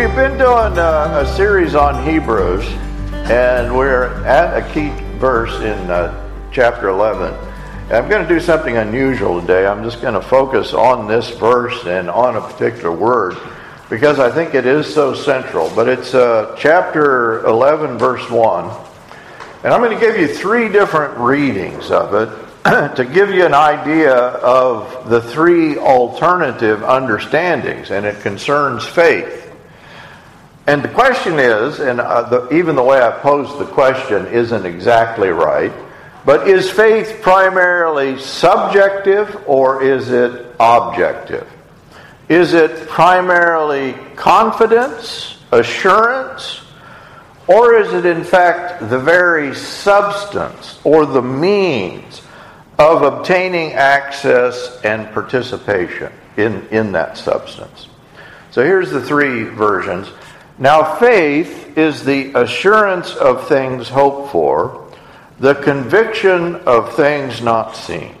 We've been doing uh, a series on Hebrews, and we're at a key verse in uh, chapter 11. I'm going to do something unusual today. I'm just going to focus on this verse and on a particular word because I think it is so central. But it's uh, chapter 11, verse 1. And I'm going to give you three different readings of it to give you an idea of the three alternative understandings, and it concerns faith. And the question is, and uh, the, even the way I posed the question isn't exactly right, but is faith primarily subjective or is it objective? Is it primarily confidence, assurance, or is it in fact the very substance or the means of obtaining access and participation in, in that substance. So here's the three versions. Now, faith is the assurance of things hoped for, the conviction of things not seen.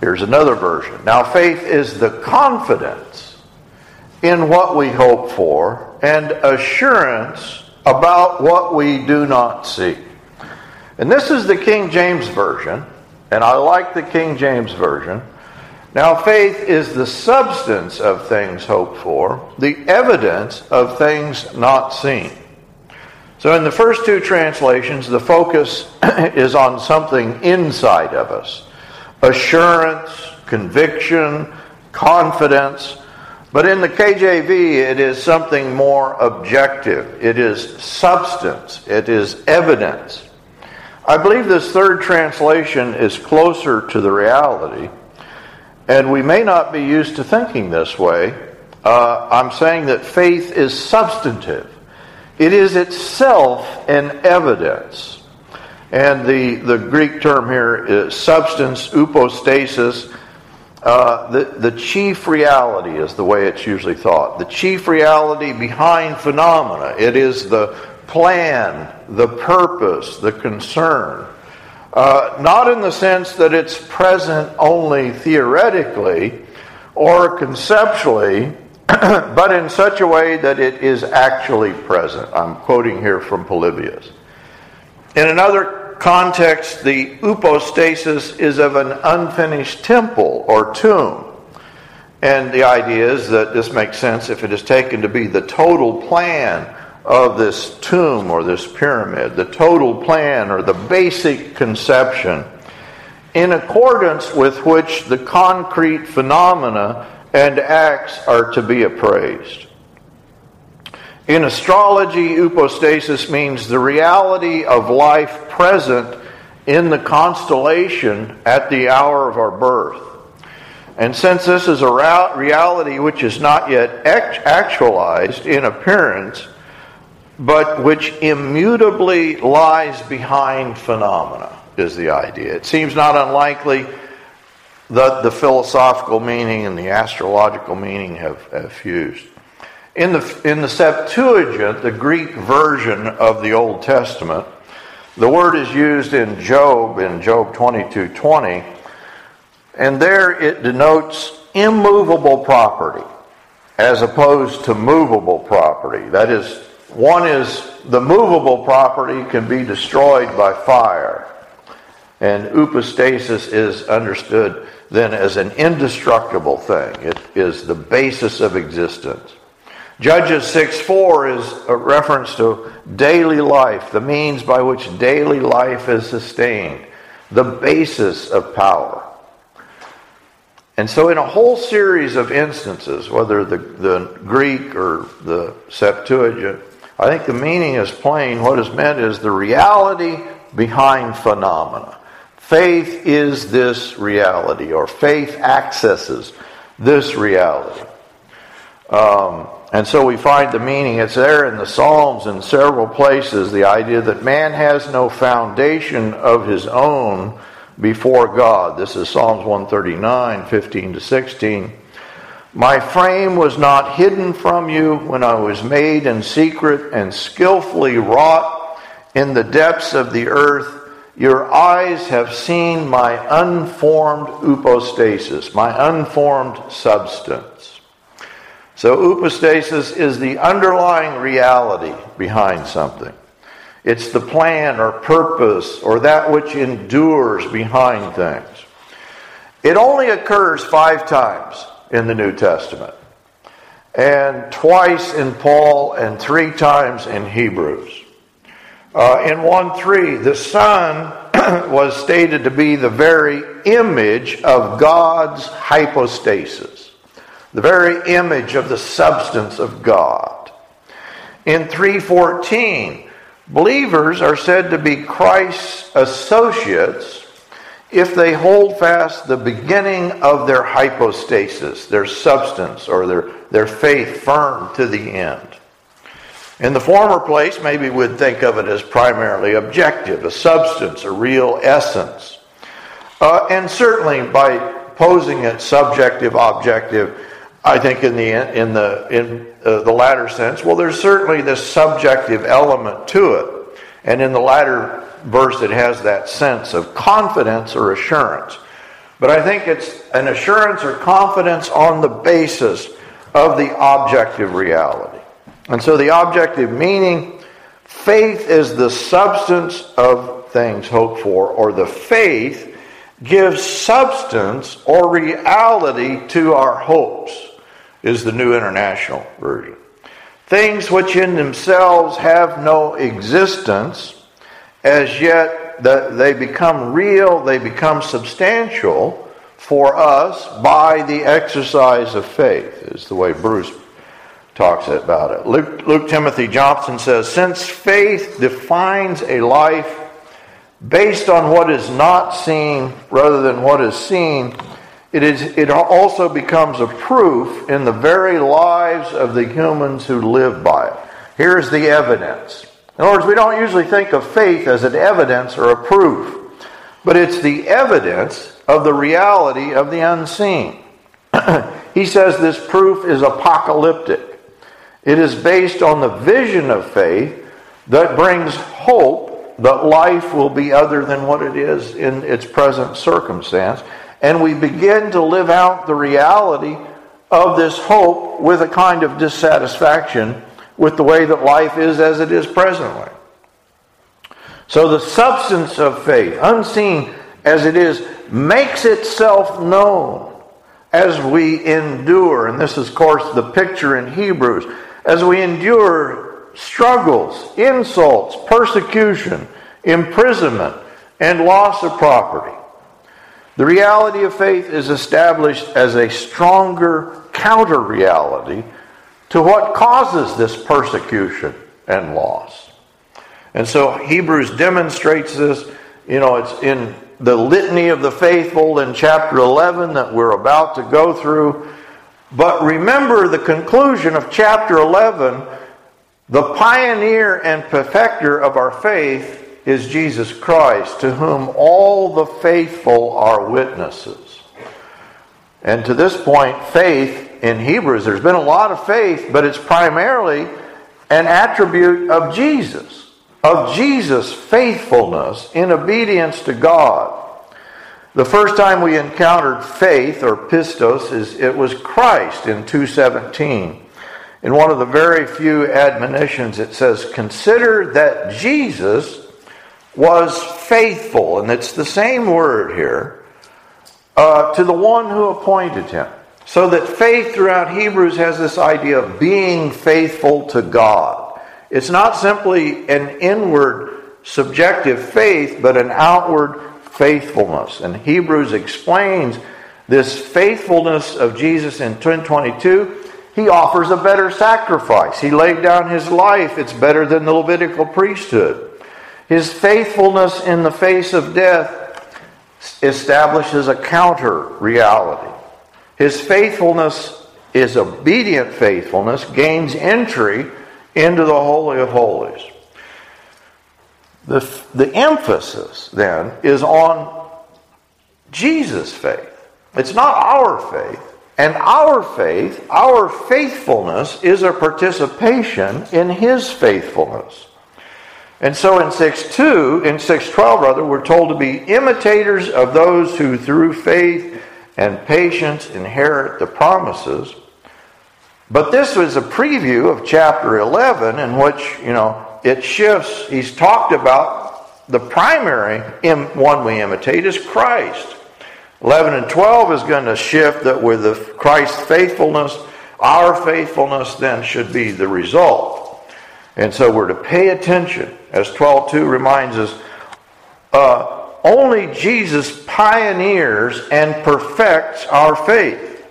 Here's another version. Now, faith is the confidence in what we hope for and assurance about what we do not see. And this is the King James Version, and I like the King James Version. Now, faith is the substance of things hoped for, the evidence of things not seen. So, in the first two translations, the focus is on something inside of us assurance, conviction, confidence. But in the KJV, it is something more objective. It is substance, it is evidence. I believe this third translation is closer to the reality, and we may not be used to thinking this way. Uh, I'm saying that faith is substantive, it is itself an evidence. And the, the Greek term here is substance, upostasis. Uh, the, the chief reality is the way it's usually thought. The chief reality behind phenomena. It is the plan, the purpose, the concern. Uh, not in the sense that it's present only theoretically or conceptually, but in such a way that it is actually present. I'm quoting here from Polybius. In another context, the upostasis is of an unfinished temple or tomb. And the idea is that this makes sense if it is taken to be the total plan of this tomb or this pyramid, the total plan or the basic conception, in accordance with which the concrete phenomena and acts are to be appraised. In astrology, upostasis means the reality of life present in the constellation at the hour of our birth. And since this is a reality which is not yet actualized in appearance, but which immutably lies behind phenomena, is the idea. It seems not unlikely that the philosophical meaning and the astrological meaning have, have fused. In the, in the Septuagint, the Greek version of the Old Testament, the word is used in Job, in Job 22 20, and there it denotes immovable property as opposed to movable property. That is, one is the movable property can be destroyed by fire. And upostasis is understood then as an indestructible thing. It is the basis of existence. Judges 6 4 is a reference to daily life, the means by which daily life is sustained, the basis of power. And so, in a whole series of instances, whether the, the Greek or the Septuagint, I think the meaning is plain. What is meant is the reality behind phenomena. Faith is this reality, or faith accesses this reality. Um, and so we find the meaning. It's there in the Psalms in several places the idea that man has no foundation of his own before God. This is Psalms 139, 15 to 16. My frame was not hidden from you when I was made in secret and skillfully wrought in the depths of the earth. Your eyes have seen my unformed upostasis, my unformed substance. So, upostasis is the underlying reality behind something. It's the plan or purpose or that which endures behind things. It only occurs five times in the New Testament, and twice in Paul, and three times in Hebrews. Uh, in 1 3, the Son was stated to be the very image of God's hypostasis, the very image of the substance of God. In 314, believers are said to be Christ's associates if they hold fast the beginning of their hypostasis, their substance, or their, their faith firm to the end. In the former place, maybe we'd think of it as primarily objective, a substance, a real essence. Uh, and certainly by posing it subjective, objective, I think in the in the in uh, the latter sense, well, there's certainly this subjective element to it, and in the latter verse, it has that sense of confidence or assurance. But I think it's an assurance or confidence on the basis of the objective reality. And so the objective meaning, faith is the substance of things hoped for, or the faith gives substance or reality to our hopes, is the New International Version. Things which in themselves have no existence, as yet they become real, they become substantial for us by the exercise of faith, is the way Bruce talks about it. Luke, Luke Timothy Johnson says Since faith defines a life based on what is not seen rather than what is seen, it, is, it also becomes a proof in the very lives of the humans who live by it. Here's the evidence. In other words, we don't usually think of faith as an evidence or a proof, but it's the evidence of the reality of the unseen. he says this proof is apocalyptic. It is based on the vision of faith that brings hope that life will be other than what it is in its present circumstance. And we begin to live out the reality of this hope with a kind of dissatisfaction with the way that life is as it is presently. So the substance of faith, unseen as it is, makes itself known as we endure. And this is, of course, the picture in Hebrews as we endure struggles, insults, persecution, imprisonment, and loss of property. The reality of faith is established as a stronger counter reality to what causes this persecution and loss. And so Hebrews demonstrates this. You know, it's in the litany of the faithful in chapter 11 that we're about to go through. But remember the conclusion of chapter 11 the pioneer and perfecter of our faith is Jesus Christ, to whom all the faithful are witnesses. And to this point, faith in Hebrews, there's been a lot of faith, but it's primarily an attribute of Jesus, of Jesus' faithfulness in obedience to God. The first time we encountered faith or pistos is it was Christ in 217. In one of the very few admonitions it says consider that Jesus was faithful and it's the same word here uh, to the one who appointed him. So that faith throughout Hebrews has this idea of being faithful to God. It's not simply an inward subjective faith, but an outward faithfulness. And Hebrews explains this faithfulness of Jesus in 1022. He offers a better sacrifice. He laid down his life. It's better than the Levitical priesthood. His faithfulness in the face of death establishes a counter reality. His faithfulness is obedient faithfulness, gains entry into the Holy of Holies. The, the emphasis then is on Jesus' faith. It's not our faith. And our faith, our faithfulness, is a participation in his faithfulness. And so in 6.2, in 6.12 rather, we're told to be imitators of those who through faith and patience inherit the promises. But this was a preview of chapter 11 in which, you know, it shifts. He's talked about the primary one we imitate is Christ. 11 and 12 is going to shift that with the Christ's faithfulness, our faithfulness then should be the result. And so we're to pay attention. As 12.2 reminds us, uh, only Jesus pioneers and perfects our faith.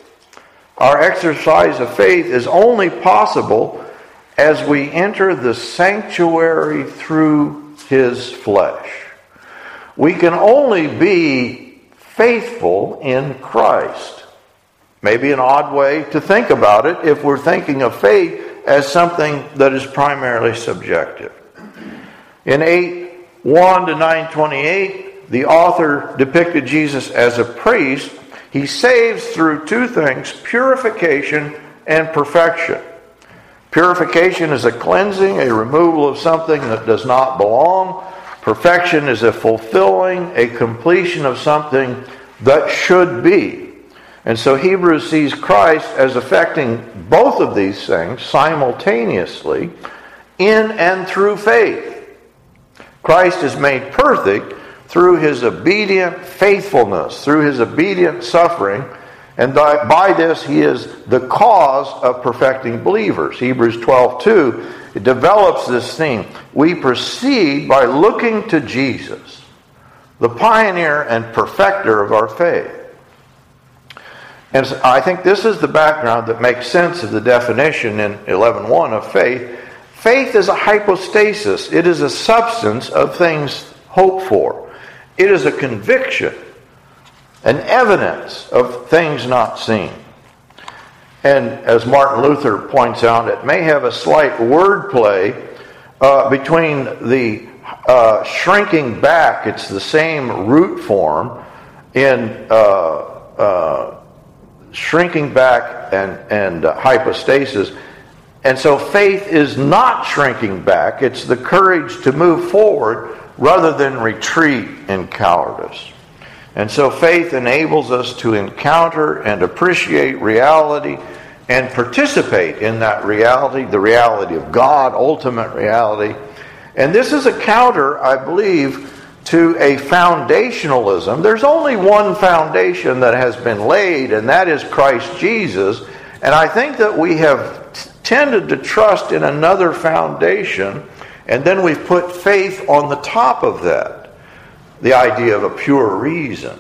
Our exercise of faith is only possible as we enter the sanctuary through his flesh. We can only be faithful in Christ. Maybe an odd way to think about it if we're thinking of faith as something that is primarily subjective. In 8 1 to 928, the author depicted Jesus as a priest he saves through two things purification and perfection. Purification is a cleansing, a removal of something that does not belong. Perfection is a fulfilling, a completion of something that should be. And so Hebrews sees Christ as affecting both of these things simultaneously in and through faith. Christ is made perfect through his obedient faithfulness, through his obedient suffering, and by this he is the cause of perfecting believers. Hebrews 12 2 it develops this theme. We proceed by looking to Jesus, the pioneer and perfecter of our faith. And I think this is the background that makes sense of the definition in 11.1 of faith. Faith is a hypostasis. It is a substance of things hoped for. It is a conviction, an evidence of things not seen. And as Martin Luther points out, it may have a slight wordplay uh, between the uh, shrinking back, it's the same root form in uh, uh shrinking back and, and uh, hypostasis. And so faith is not shrinking back, it's the courage to move forward rather than retreat in cowardice. And so faith enables us to encounter and appreciate reality and participate in that reality, the reality of God, ultimate reality. And this is a counter, I believe, to a foundationalism. There's only one foundation that has been laid, and that is Christ Jesus. And I think that we have t- tended to trust in another foundation and then we've put faith on the top of that, the idea of a pure reason.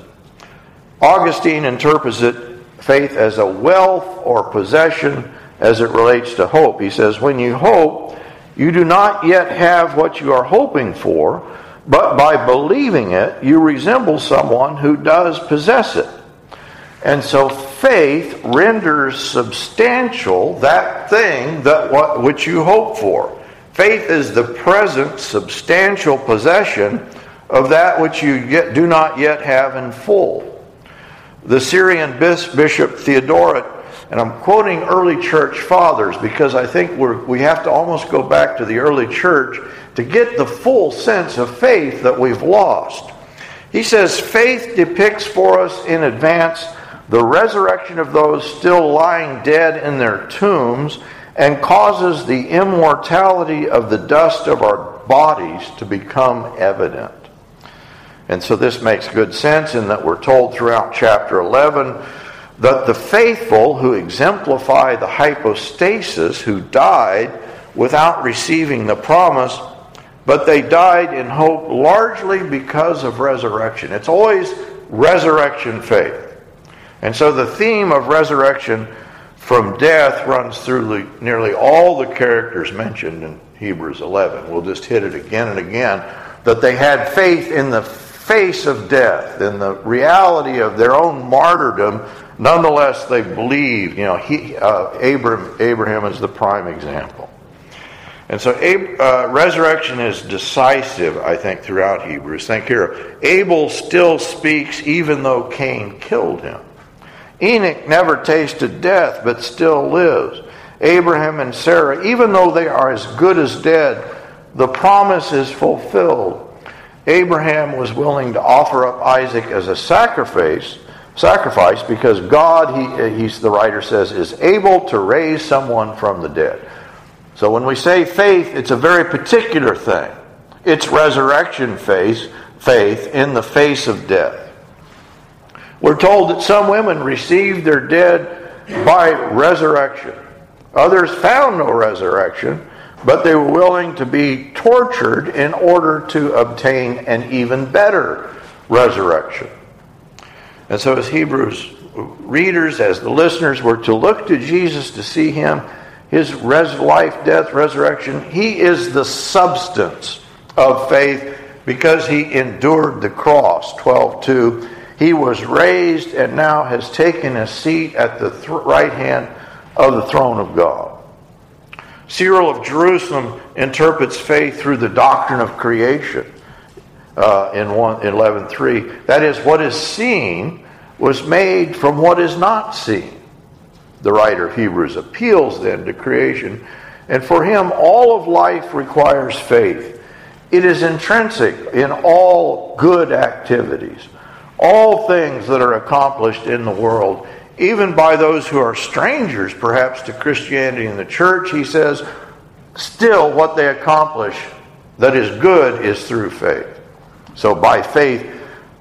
Augustine interprets it, faith as a wealth or possession as it relates to hope. He says, When you hope, you do not yet have what you are hoping for, but by believing it, you resemble someone who does possess it. And so faith renders substantial that thing that what which you hope for. Faith is the present substantial possession of that which you do not yet have in full. The Syrian Bishop Theodoret, and I'm quoting early church fathers because I think we have to almost go back to the early church to get the full sense of faith that we've lost. He says, Faith depicts for us in advance the resurrection of those still lying dead in their tombs and causes the immortality of the dust of our bodies to become evident. And so this makes good sense in that we're told throughout chapter 11 that the faithful who exemplify the hypostasis who died without receiving the promise, but they died in hope largely because of resurrection. It's always resurrection faith. And so the theme of resurrection from death runs through nearly all the characters mentioned in Hebrews 11. We'll just hit it again and again that they had faith in the face of death, in the reality of their own martyrdom. Nonetheless, they believed. You know, he, uh, Abraham, Abraham is the prime example. And so uh, resurrection is decisive, I think, throughout Hebrews. Think here. Abel still speaks even though Cain killed him. Enoch never tasted death, but still lives. Abraham and Sarah, even though they are as good as dead, the promise is fulfilled. Abraham was willing to offer up Isaac as a sacrifice, sacrifice because God, he, he's, the writer says, is able to raise someone from the dead. So when we say faith, it's a very particular thing. It's resurrection faith, faith in the face of death. We're told that some women received their dead by resurrection. Others found no resurrection, but they were willing to be tortured in order to obtain an even better resurrection. And so, as Hebrews readers, as the listeners, were to look to Jesus to see him, his res- life, death, resurrection, he is the substance of faith because he endured the cross. 12 2. He was raised and now has taken a seat at the th- right hand of the throne of God. Cyril of Jerusalem interprets faith through the doctrine of creation uh, in 11.3. That is, what is seen was made from what is not seen. The writer of Hebrews appeals then to creation. And for him, all of life requires faith. It is intrinsic in all good activities, all things that are accomplished in the world, even by those who are strangers, perhaps, to Christianity and the church. He says, still what they accomplish that is good is through faith. So by faith,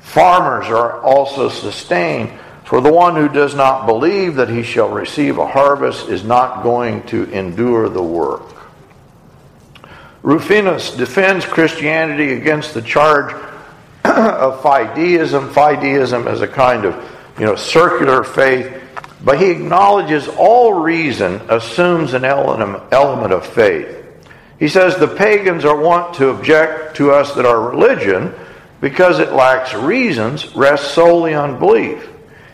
farmers are also sustained. For the one who does not believe that he shall receive a harvest is not going to endure the work. Rufinus defends Christianity against the charge of fideism. Fideism is a kind of you know circular faith, but he acknowledges all reason assumes an element of faith. He says the pagans are wont to object to us that our religion because it lacks reasons, rests solely on belief.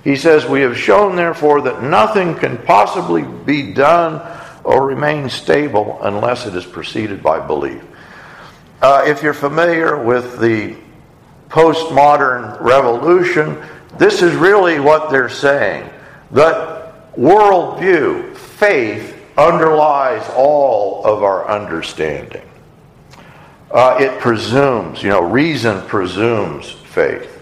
He says, We have shown, therefore, that nothing can possibly be done or remain stable unless it is preceded by belief. Uh, if you're familiar with the postmodern revolution, this is really what they're saying. That worldview, faith, underlies all of our understanding. Uh, it presumes, you know, reason presumes faith.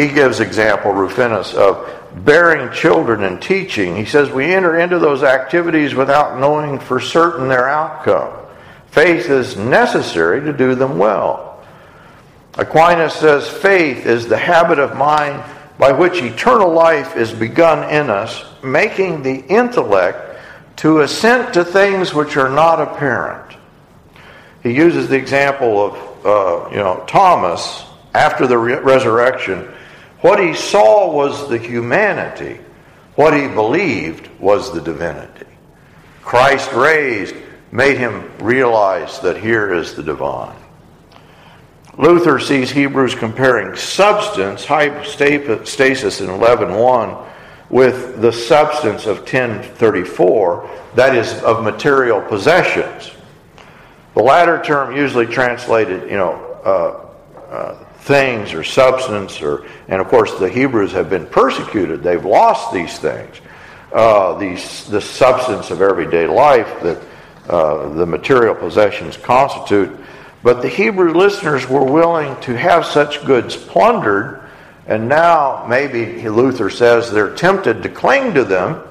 He gives example, Rufinus, of bearing children and teaching. He says we enter into those activities without knowing for certain their outcome. Faith is necessary to do them well. Aquinas says faith is the habit of mind by which eternal life is begun in us, making the intellect to assent to things which are not apparent he uses the example of, uh, you know, Thomas after the re- resurrection. What he saw was the humanity. What he believed was the divinity. Christ raised made him realize that here is the divine. Luther sees Hebrews comparing substance, hypostasis in 11.1, with the substance of 1034, that is, of material possessions. The latter term usually translated, you know, uh, uh, things or substance, or and of course the Hebrews have been persecuted. They've lost these things, uh, these the substance of everyday life that uh, the material possessions constitute. But the Hebrew listeners were willing to have such goods plundered, and now maybe Luther says they're tempted to cling to them.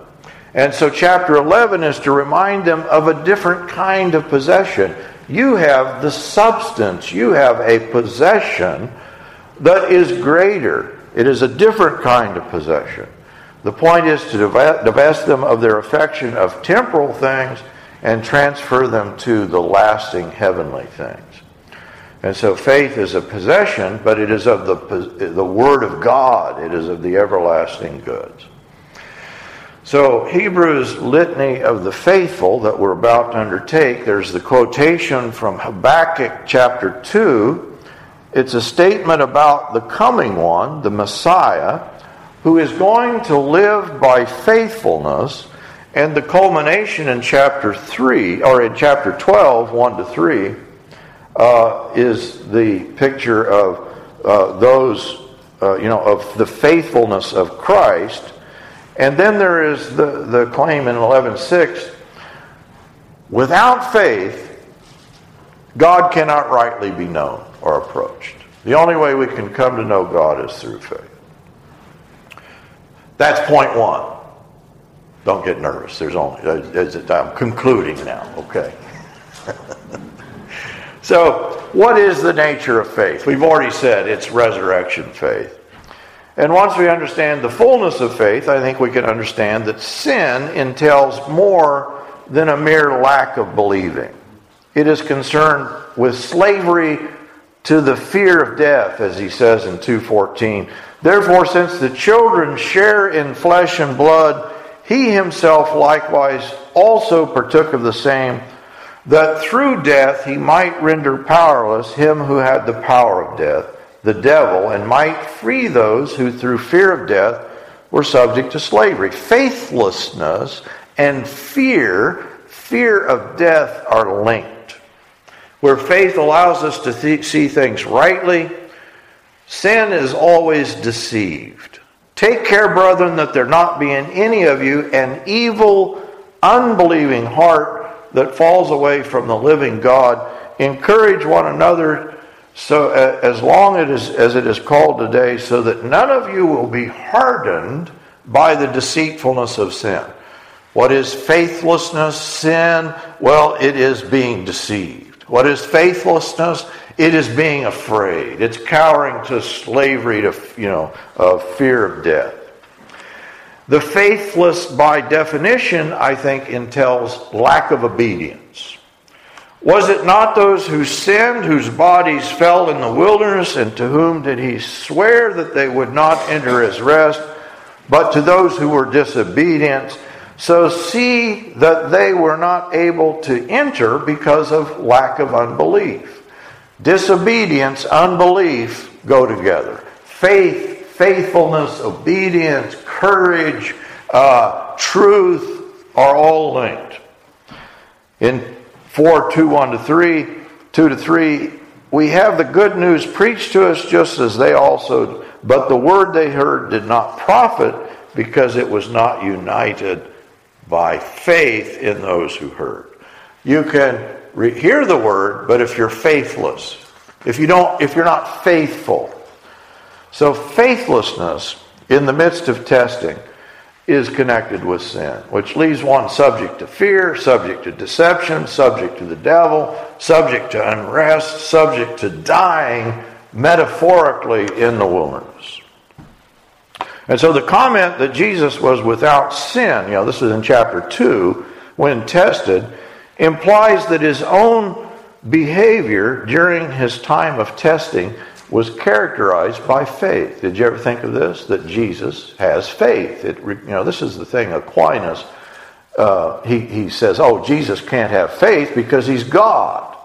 And so, chapter 11 is to remind them of a different kind of possession. You have the substance, you have a possession that is greater. It is a different kind of possession. The point is to divest them of their affection of temporal things and transfer them to the lasting heavenly things. And so faith is a possession, but it is of the, the Word of God, it is of the everlasting goods. So, Hebrews' litany of the faithful that we're about to undertake, there's the quotation from Habakkuk chapter 2. It's a statement about the coming one, the Messiah, who is going to live by faithfulness. And the culmination in chapter 3, or in chapter 12, 1 to 3, uh, is the picture of uh, those, uh, you know, of the faithfulness of Christ and then there is the, the claim in 11.6 without faith, God cannot rightly be known or approached. The only way we can come to know God is through faith. That's point one. Don't get nervous. There's only, I'm concluding now, okay? so, what is the nature of faith? We've already said it's resurrection faith. And once we understand the fullness of faith, I think we can understand that sin entails more than a mere lack of believing. It is concerned with slavery to the fear of death, as he says in 2:14. Therefore, since the children share in flesh and blood, he himself likewise also partook of the same, that through death he might render powerless him who had the power of death the devil and might free those who through fear of death were subject to slavery. Faithlessness and fear, fear of death, are linked. Where faith allows us to th- see things rightly, sin is always deceived. Take care, brethren, that there not be in any of you an evil, unbelieving heart that falls away from the living God. Encourage one another so, uh, as long as, as it is called today, so that none of you will be hardened by the deceitfulness of sin. What is faithlessness, sin? Well, it is being deceived. What is faithlessness? It is being afraid. It's cowering to slavery, to you know, of fear of death. The faithless, by definition, I think, entails lack of obedience. Was it not those who sinned, whose bodies fell in the wilderness, and to whom did he swear that they would not enter his rest, but to those who were disobedient? So see that they were not able to enter because of lack of unbelief. Disobedience, unbelief go together. Faith, faithfulness, obedience, courage, uh, truth are all linked. In 4 2 1 to 3, 2 to 3, we have the good news preached to us just as they also, but the word they heard did not profit because it was not united by faith in those who heard. You can re- hear the word, but if you're faithless, if you don't, if you're not faithful, so faithlessness in the midst of testing is connected with sin, which leaves one subject to fear, subject to deception, subject to the devil, subject to unrest, subject to dying metaphorically in the wilderness. And so the comment that Jesus was without sin, you know, this is in chapter 2, when tested, implies that his own behavior during his time of testing was characterized by faith. Did you ever think of this? That Jesus has faith. It, you know, this is the thing. Aquinas, uh, he, he says, oh, Jesus can't have faith because he's God.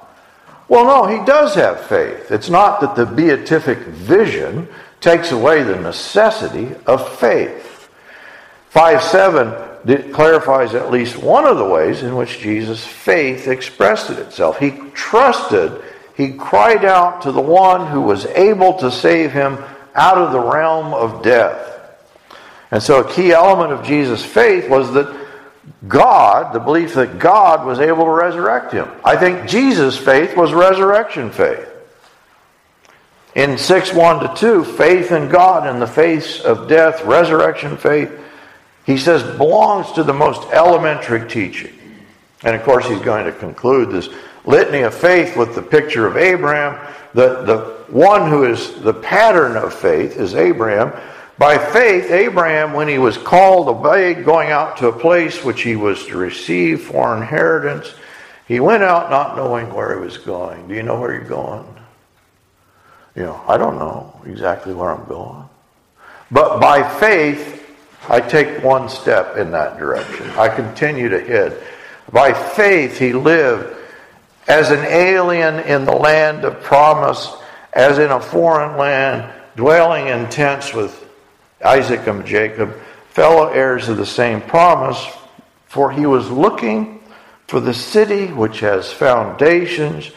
Well, no, he does have faith. It's not that the beatific vision takes away the necessity of faith. 5 7 clarifies at least one of the ways in which Jesus' faith expressed itself. He trusted he cried out to the one who was able to save him out of the realm of death. And so, a key element of Jesus' faith was that God, the belief that God was able to resurrect him. I think Jesus' faith was resurrection faith. In 6 1 to 2, faith in God in the face of death, resurrection faith, he says, belongs to the most elementary teaching. And of course, he's going to conclude this litany of faith with the picture of Abraham. The, the one who is the pattern of faith is Abraham. By faith, Abraham, when he was called, obeyed, going out to a place which he was to receive for inheritance. He went out not knowing where he was going. Do you know where you're going? You know, I don't know exactly where I'm going. But by faith, I take one step in that direction. I continue to head. By faith, he lived as an alien in the land of promise, as in a foreign land, dwelling in tents with Isaac and Jacob, fellow heirs of the same promise, for he was looking for the city which has foundations,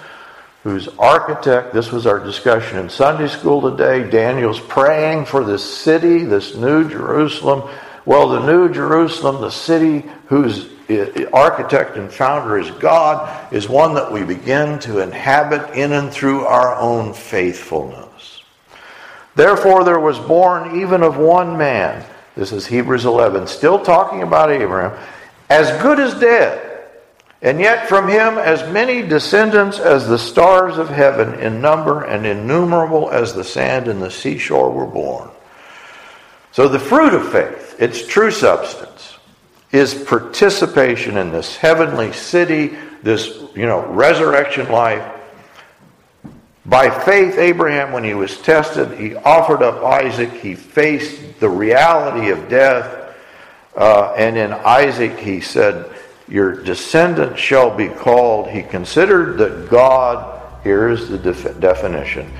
whose architect, this was our discussion in Sunday school today. Daniel's praying for this city, this new Jerusalem. Well, the new Jerusalem, the city whose eh, eh, architect and founder is God, is one that we begin to inhabit in and through our own faithfulness. Therefore, there was born even of one man This is Hebrews 11, still talking about Abraham, as good as dead. And yet from him as many descendants as the stars of heaven in number and innumerable as the sand in the seashore were born. So the fruit of faith, its true substance, is participation in this heavenly city, this you know resurrection life. By faith, Abraham, when he was tested, he offered up Isaac. He faced the reality of death. Uh, and in Isaac, he said, Your descendant shall be called. He considered that God, here is the def- definition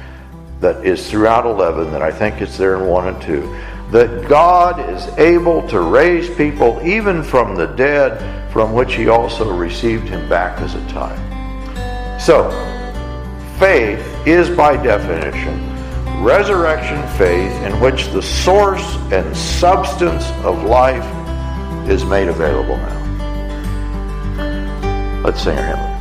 that is throughout 11, that I think it's there in 1 and 2 that God is able to raise people even from the dead, from which he also received him back as a type. So, faith is by definition resurrection faith in which the source and substance of life is made available now. Let's sing our hymn.